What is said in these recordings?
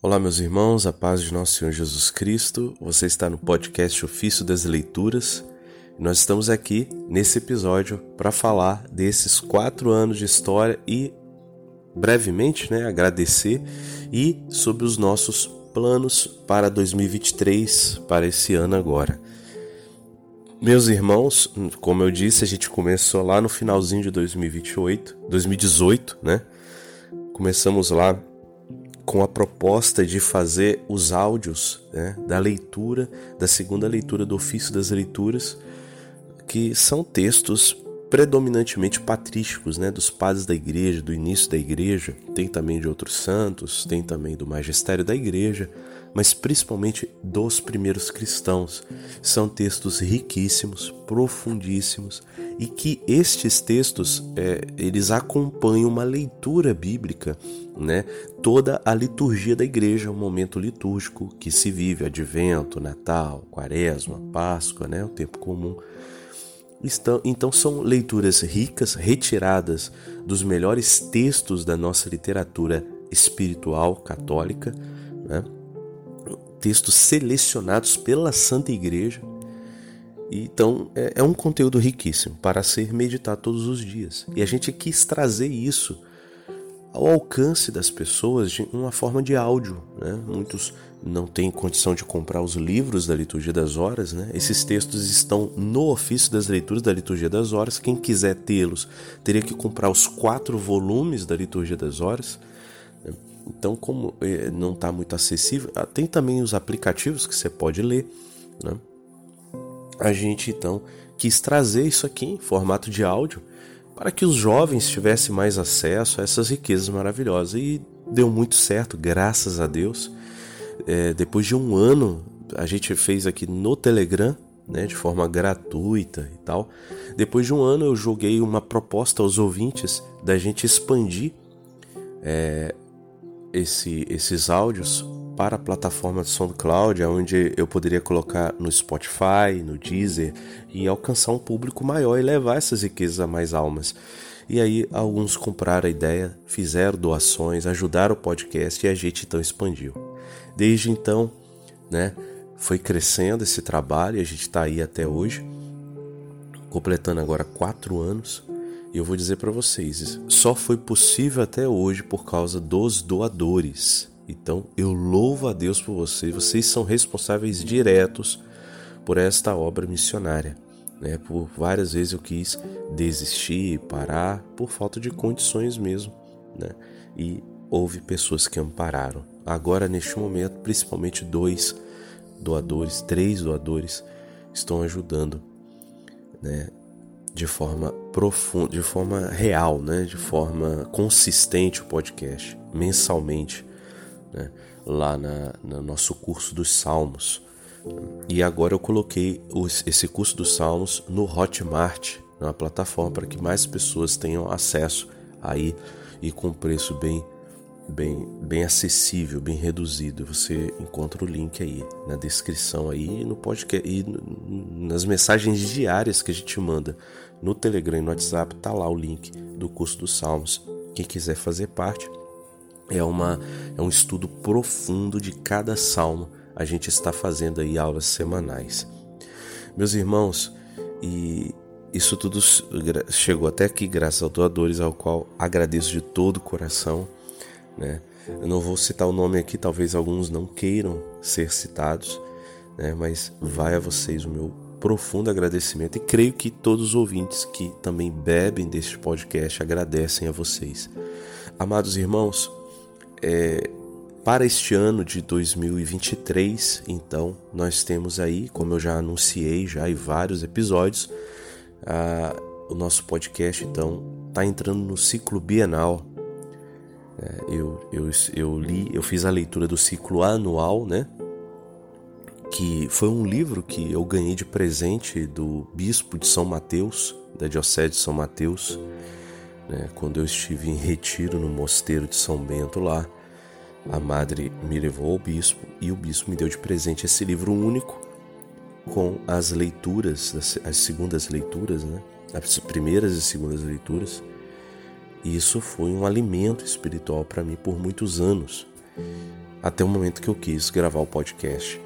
Olá, meus irmãos, a paz de nosso Senhor Jesus Cristo. Você está no podcast Ofício das Leituras. Nós estamos aqui nesse episódio para falar desses quatro anos de história e brevemente, né, agradecer e sobre os nossos planos para 2023, para esse ano agora. Meus irmãos, como eu disse, a gente começou lá no finalzinho de 2028, 2018, né? Começamos lá com a proposta de fazer os áudios né, da leitura, da segunda leitura do ofício das leituras, que são textos predominantemente patrísticos, né, dos padres da igreja, do início da igreja, tem também de outros santos, tem também do magistério da igreja, mas principalmente dos primeiros cristãos. São textos riquíssimos, profundíssimos e que estes textos é, eles acompanham uma leitura bíblica, né? Toda a liturgia da igreja, o momento litúrgico que se vive, Advento, Natal, Quaresma, Páscoa, né? O tempo comum. Estão, então são leituras ricas, retiradas dos melhores textos da nossa literatura espiritual católica, né? Textos selecionados pela Santa Igreja. Então é, é, um conteúdo riquíssimo para ser meditado todos os dias. E a gente quis trazer isso ao alcance das pessoas de uma forma de áudio. Né? Muitos não têm condição de comprar os livros da Liturgia das Horas. Né? Esses textos estão no ofício das leituras da Liturgia das Horas. Quem quiser tê-los teria que comprar os quatro volumes da Liturgia das Horas. Então, como eh, não está muito acessível, ah, tem também os aplicativos que você pode ler. Né? A gente então quis trazer isso aqui em formato de áudio para que os jovens tivessem mais acesso a essas riquezas maravilhosas. E deu muito certo, graças a Deus. É, depois de um ano, a gente fez aqui no Telegram, né, de forma gratuita e tal. Depois de um ano, eu joguei uma proposta aos ouvintes da gente expandir é, esse, esses áudios para a plataforma de SoundCloud, onde eu poderia colocar no Spotify, no Deezer e alcançar um público maior e levar essas riquezas a mais almas. E aí alguns compraram a ideia, fizeram doações, ajudaram o podcast e a gente então expandiu. Desde então, né, foi crescendo esse trabalho e a gente está aí até hoje, completando agora quatro anos. E eu vou dizer para vocês, só foi possível até hoje por causa dos doadores. Então eu louvo a Deus por vocês, vocês são responsáveis diretos por esta obra missionária. Né? Por várias vezes eu quis desistir, parar, por falta de condições mesmo. Né? E houve pessoas que ampararam. Agora, neste momento, principalmente dois doadores, três doadores, estão ajudando né? de forma de forma real, né? de forma consistente o podcast, mensalmente, né? lá na, no nosso curso dos Salmos. E agora eu coloquei os, esse curso dos Salmos no Hotmart, na plataforma, para que mais pessoas tenham acesso aí e com preço bem bem, bem acessível, bem reduzido. Você encontra o link aí na descrição aí no podcast e nas mensagens diárias que a gente manda no Telegram e no WhatsApp tá lá o link do curso dos Salmos. Quem quiser fazer parte é uma é um estudo profundo de cada salmo. A gente está fazendo aí aulas semanais. Meus irmãos, e isso tudo chegou até aqui graças aos doadores, ao qual agradeço de todo o coração. Né? Eu não vou citar o nome aqui, talvez alguns não queiram ser citados, né? mas vai a vocês o meu profundo agradecimento e creio que todos os ouvintes que também bebem deste podcast agradecem a vocês. Amados irmãos, é, para este ano de 2023, então, nós temos aí, como eu já anunciei já em vários episódios, a, o nosso podcast então está entrando no ciclo bienal. É, eu, eu, eu li, eu fiz a leitura do ciclo anual, né? Que foi um livro que eu ganhei de presente do bispo de São Mateus, da Diocese de São Mateus, né? quando eu estive em retiro no mosteiro de São Bento lá. A madre me levou ao bispo e o bispo me deu de presente esse livro único com as leituras, as segundas leituras, né? as primeiras e segundas leituras. Isso foi um alimento espiritual para mim por muitos anos. até o momento que eu quis gravar o podcast.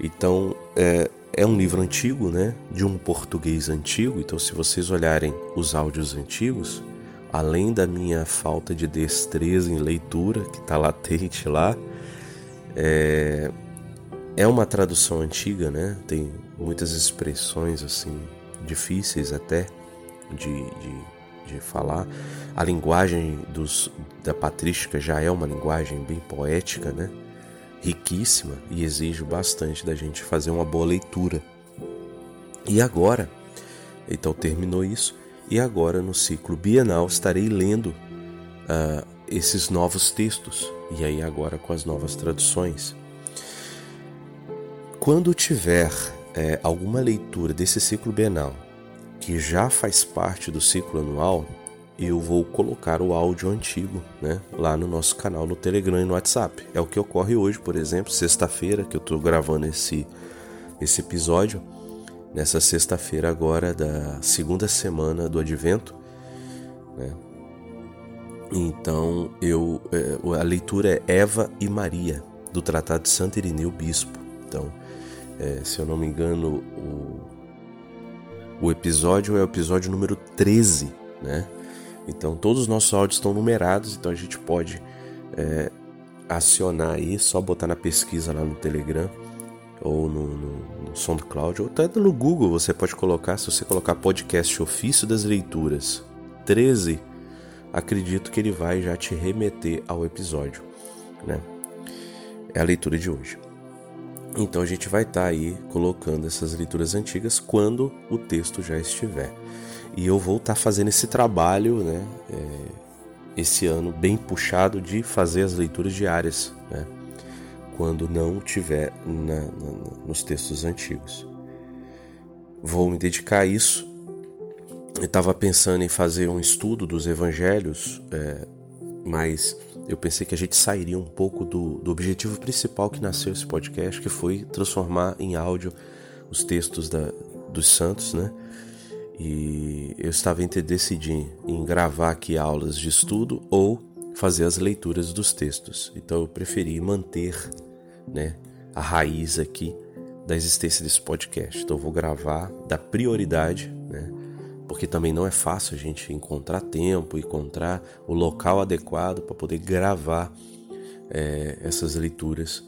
Então, é, é um livro antigo, né? De um português antigo. Então, se vocês olharem os áudios antigos, além da minha falta de destreza em leitura, que está latente lá, é, é uma tradução antiga, né? Tem muitas expressões assim difíceis até de, de, de falar. A linguagem dos, da patrística já é uma linguagem bem poética, né? Riquíssima e exige bastante da gente fazer uma boa leitura. E agora, então terminou isso, e agora no ciclo bienal estarei lendo uh, esses novos textos, e aí agora com as novas traduções. Quando tiver é, alguma leitura desse ciclo bienal que já faz parte do ciclo anual, eu vou colocar o áudio antigo né, lá no nosso canal no Telegram e no WhatsApp. É o que ocorre hoje, por exemplo, sexta-feira, que eu estou gravando esse, esse episódio, nessa sexta-feira agora da segunda semana do Advento. Né? Então, eu, é, a leitura é Eva e Maria, do Tratado de Santo Irineu Bispo. Então, é, se eu não me engano, o, o episódio é o episódio número 13, né? Então todos os nossos áudios estão numerados, então a gente pode é, acionar aí, só botar na pesquisa lá no Telegram ou no, no, no SoundCloud, ou até no Google você pode colocar, se você colocar podcast Ofício das Leituras 13, acredito que ele vai já te remeter ao episódio, né? É a leitura de hoje. Então a gente vai estar tá aí colocando essas leituras antigas quando o texto já estiver. E eu vou estar tá fazendo esse trabalho, né, é, esse ano bem puxado de fazer as leituras diárias, né, quando não tiver na, na, nos textos antigos. Vou me dedicar a isso. Eu estava pensando em fazer um estudo dos evangelhos, é, mas eu pensei que a gente sairia um pouco do, do objetivo principal que nasceu esse podcast, que foi transformar em áudio os textos da, dos santos, né? E eu estava entre decidir em gravar aqui aulas de estudo ou fazer as leituras dos textos. Então eu preferi manter, né, a raiz aqui da existência desse podcast. Então eu vou gravar, dar prioridade? Porque também não é fácil a gente encontrar tempo, encontrar o local adequado para poder gravar é, essas leituras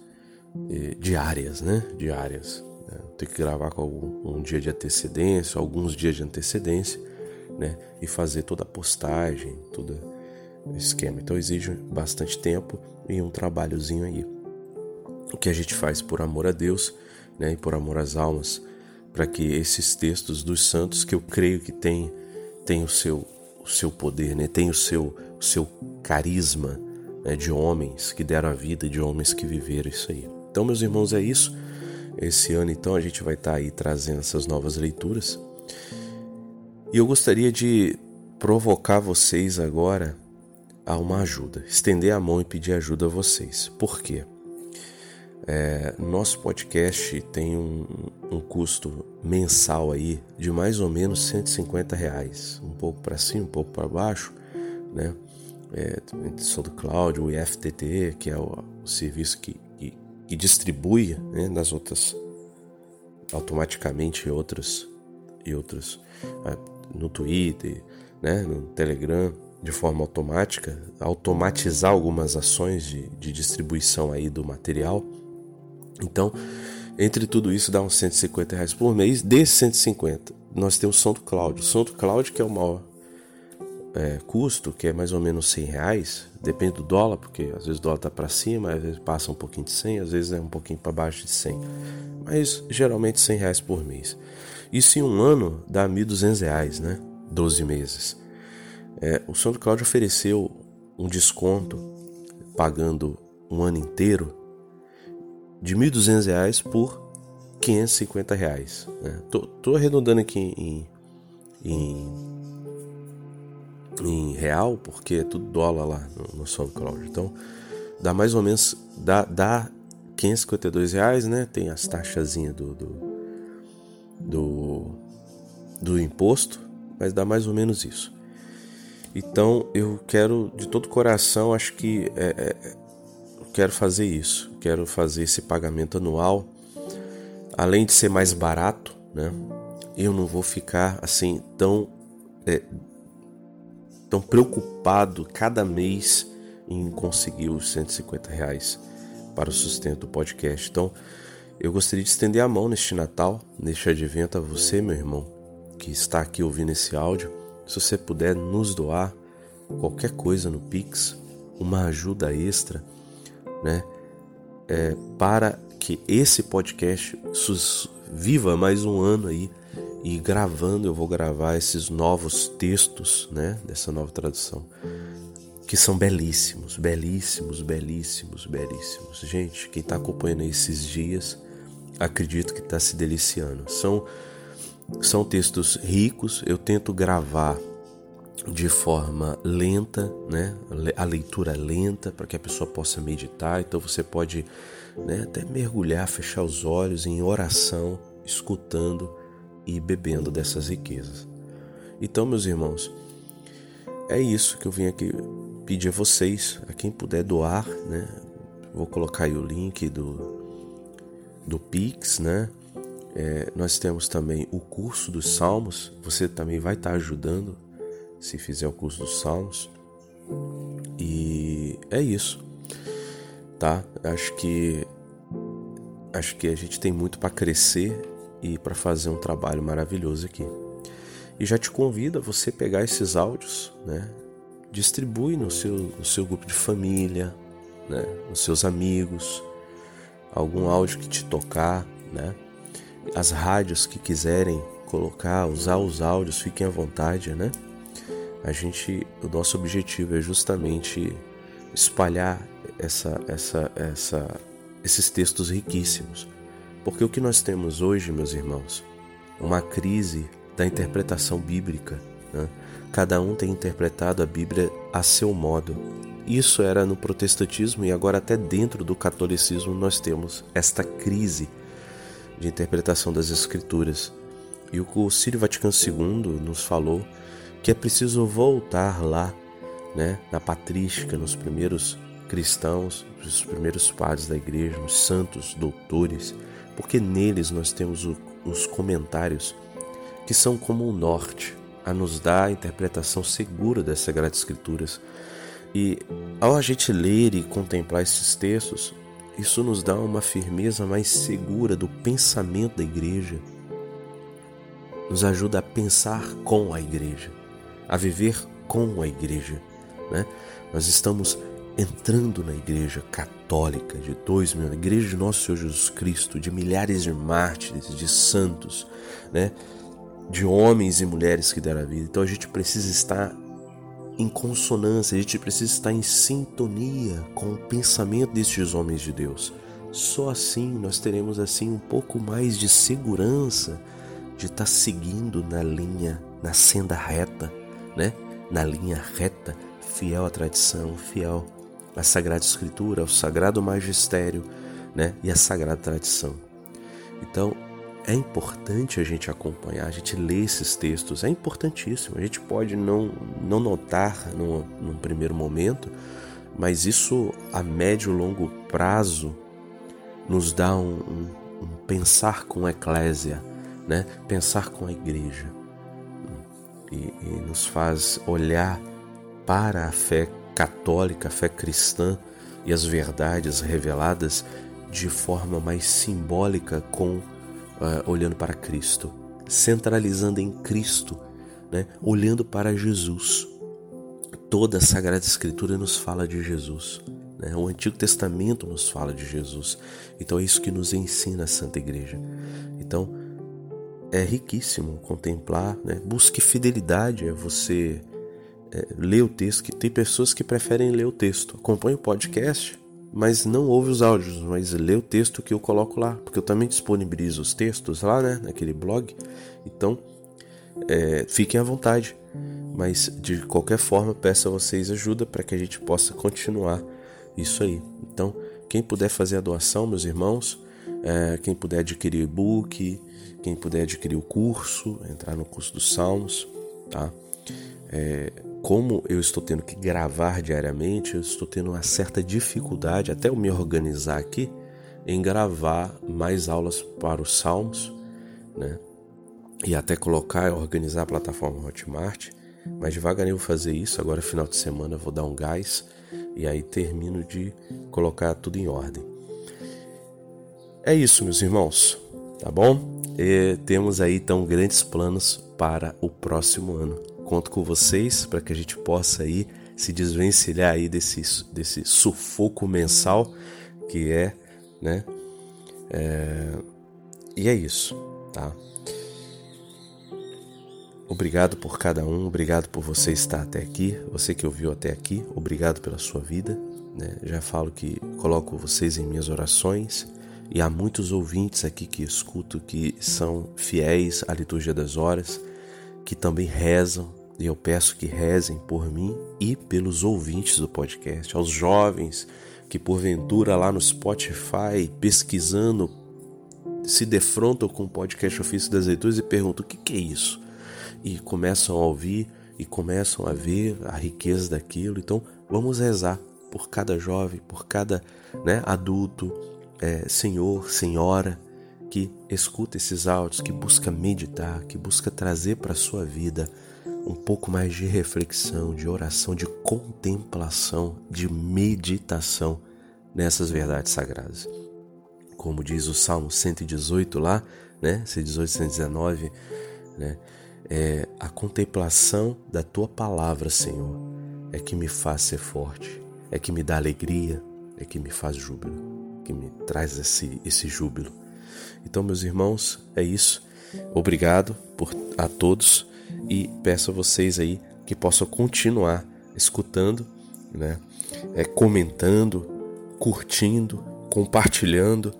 é, diárias, né? Diárias. Né? Tem que gravar com algum, um dia de antecedência, alguns dias de antecedência, né? E fazer toda a postagem, todo o esquema. Então exige bastante tempo e um trabalhozinho aí. O que a gente faz por amor a Deus, né? E por amor às almas para que esses textos dos santos, que eu creio que tem, tem o, seu, o seu poder, né? tem o seu, o seu carisma né? de homens que deram a vida, de homens que viveram isso aí. Então, meus irmãos, é isso. Esse ano, então, a gente vai estar tá aí trazendo essas novas leituras. E eu gostaria de provocar vocês agora a uma ajuda, estender a mão e pedir ajuda a vocês. Por quê? É, nosso podcast tem um, um, custo mensal aí de mais ou menos 150 reais, um pouco para cima, um pouco para baixo, né? É, sou do Cloud, o IFTT, que é o, o serviço que, que, que distribui né, nas outras automaticamente outras e outros é, no Twitter, né, no Telegram, de forma automática, automatizar algumas ações de, de distribuição aí do material então, entre tudo isso dá uns 150 reais por mês. Desses 150, nós temos o SoundCloud. O SoundCloud que é o maior é, custo, que é mais ou menos 100 reais. Depende do dólar, porque às vezes o dólar tá para cima, às vezes passa um pouquinho de 100, às vezes é um pouquinho para baixo de 100. Mas geralmente 100 reais por mês. Isso em um ano dá 1.200 reais, né? 12 meses. É, o SoundCloud ofereceu um desconto pagando um ano inteiro de R$ 1.200 por 550 reais, né? tô, arredondando aqui em, em, em, real, porque é tudo dólar lá no, no SoundCloud. Então, dá mais ou menos, dá, dá 552 reais, né? Tem as taxazinhas do, do, do, do imposto, mas dá mais ou menos isso. Então eu quero de todo coração, acho que é, é, quero fazer isso, quero fazer esse pagamento anual. Além de ser mais barato, né? Eu não vou ficar assim tão é, tão preocupado cada mês em conseguir os 150 reais para o sustento do podcast. Então, eu gostaria de estender a mão neste Natal, neste advento a você, meu irmão, que está aqui ouvindo esse áudio. Se você puder nos doar qualquer coisa no Pix, uma ajuda extra, né? É, para que esse podcast viva mais um ano aí e gravando eu vou gravar esses novos textos, né, dessa nova tradução, que são belíssimos, belíssimos, belíssimos, belíssimos. Gente, quem está acompanhando esses dias, acredito que está se deliciando. São são textos ricos. Eu tento gravar de forma lenta, né? A leitura lenta para que a pessoa possa meditar. Então você pode né, até mergulhar, fechar os olhos em oração, escutando e bebendo dessas riquezas. Então, meus irmãos, é isso que eu vim aqui pedir a vocês, a quem puder doar, né? Vou colocar aí o link do, do Pix, né? É, nós temos também o curso dos Salmos. Você também vai estar ajudando se fizer o curso dos Salmos. E é isso, tá? Acho que acho que a gente tem muito para crescer e para fazer um trabalho maravilhoso aqui. E já te convido a você pegar esses áudios, né? Distribui no seu, no seu grupo de família, né? Nos seus amigos, algum áudio que te tocar, né? As rádios que quiserem colocar, usar os áudios, fiquem à vontade, né? A gente, o nosso objetivo é justamente espalhar essa, essa, essa, esses textos riquíssimos. Porque o que nós temos hoje, meus irmãos, uma crise da interpretação bíblica. Né? Cada um tem interpretado a Bíblia a seu modo. Isso era no protestantismo e agora até dentro do catolicismo nós temos esta crise de interpretação das escrituras. E o Concílio Vaticano II nos falou que é preciso voltar lá, né, na patrística, nos primeiros cristãos, os primeiros padres da igreja, os santos doutores, porque neles nós temos os comentários que são como o norte a nos dar a interpretação segura das Sagradas Escrituras. E ao a gente ler e contemplar esses textos, isso nos dá uma firmeza mais segura do pensamento da igreja, nos ajuda a pensar com a igreja, a viver com a igreja. Né? Nós estamos entrando na igreja católica de dois mil, a igreja de nosso Senhor Jesus Cristo, de milhares de mártires, de santos, né? de homens e mulheres que deram a vida. Então a gente precisa estar em consonância, a gente precisa estar em sintonia com o pensamento destes homens de Deus. Só assim nós teremos assim um pouco mais de segurança de estar seguindo na linha, na senda reta, né? Na linha reta, fiel à tradição, fiel à Sagrada Escritura, ao Sagrado Magistério, né? E à Sagrada Tradição. Então, é importante a gente acompanhar, a gente ler esses textos, é importantíssimo. A gente pode não, não notar no, num primeiro momento, mas isso a médio e longo prazo nos dá um, um, um pensar com a eclésia, né? pensar com a igreja. E, e nos faz olhar para a fé católica, a fé cristã e as verdades reveladas de forma mais simbólica, com uh, olhando para Cristo, centralizando em Cristo, né? olhando para Jesus. Toda a Sagrada Escritura nos fala de Jesus. Né? O Antigo Testamento nos fala de Jesus. Então é isso que nos ensina a Santa Igreja. Então é riquíssimo contemplar, né? busque fidelidade, é você é, ler o texto, que tem pessoas que preferem ler o texto. Acompanhe o podcast, mas não ouve os áudios, mas lê o texto que eu coloco lá, porque eu também disponibilizo os textos lá, né, naquele blog. Então, é, fiquem à vontade. Mas de qualquer forma, peço a vocês ajuda para que a gente possa continuar isso aí. Então, quem puder fazer a doação, meus irmãos, é, quem puder adquirir o e-book, quem puder adquirir o curso, entrar no curso dos Salmos, tá? é, como eu estou tendo que gravar diariamente, eu estou tendo uma certa dificuldade, até eu me organizar aqui, em gravar mais aulas para os Salmos, né? E até colocar, organizar a plataforma Hotmart. Mas devagarinho eu vou fazer isso. Agora, final de semana, eu vou dar um gás e aí termino de colocar tudo em ordem. É isso, meus irmãos, tá bom? E temos aí então grandes planos para o próximo ano. Conto com vocês para que a gente possa aí se desvencilhar aí desse, desse sufoco mensal que é, né? É... E é isso, tá? Obrigado por cada um, obrigado por você estar até aqui, você que ouviu até aqui, obrigado pela sua vida. Né? Já falo que coloco vocês em minhas orações e há muitos ouvintes aqui que escuto que são fiéis à liturgia das horas, que também rezam e eu peço que rezem por mim e pelos ouvintes do podcast, aos jovens que porventura lá no Spotify pesquisando se defrontam com o podcast Ofício das Leituras e perguntam o que, que é isso? e começam a ouvir e começam a ver a riqueza daquilo. Então, vamos rezar por cada jovem, por cada né, adulto, é, senhor, senhora que escuta esses áudios, que busca meditar, que busca trazer para a sua vida um pouco mais de reflexão, de oração, de contemplação, de meditação nessas verdades sagradas. Como diz o Salmo 118 lá, né, 118, 119, né, é a contemplação da tua palavra, Senhor, é que me faz ser forte, é que me dá alegria, é que me faz júbilo, que me traz esse, esse júbilo. Então, meus irmãos, é isso. Obrigado por, a todos e peço a vocês aí que possam continuar escutando, né? É, comentando, curtindo, compartilhando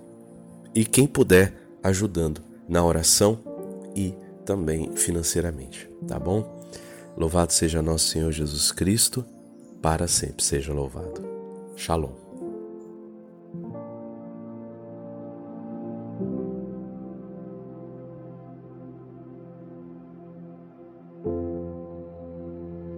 e quem puder ajudando na oração e também financeiramente, tá bom? Louvado seja nosso Senhor Jesus Cristo, para sempre seja louvado. Shalom.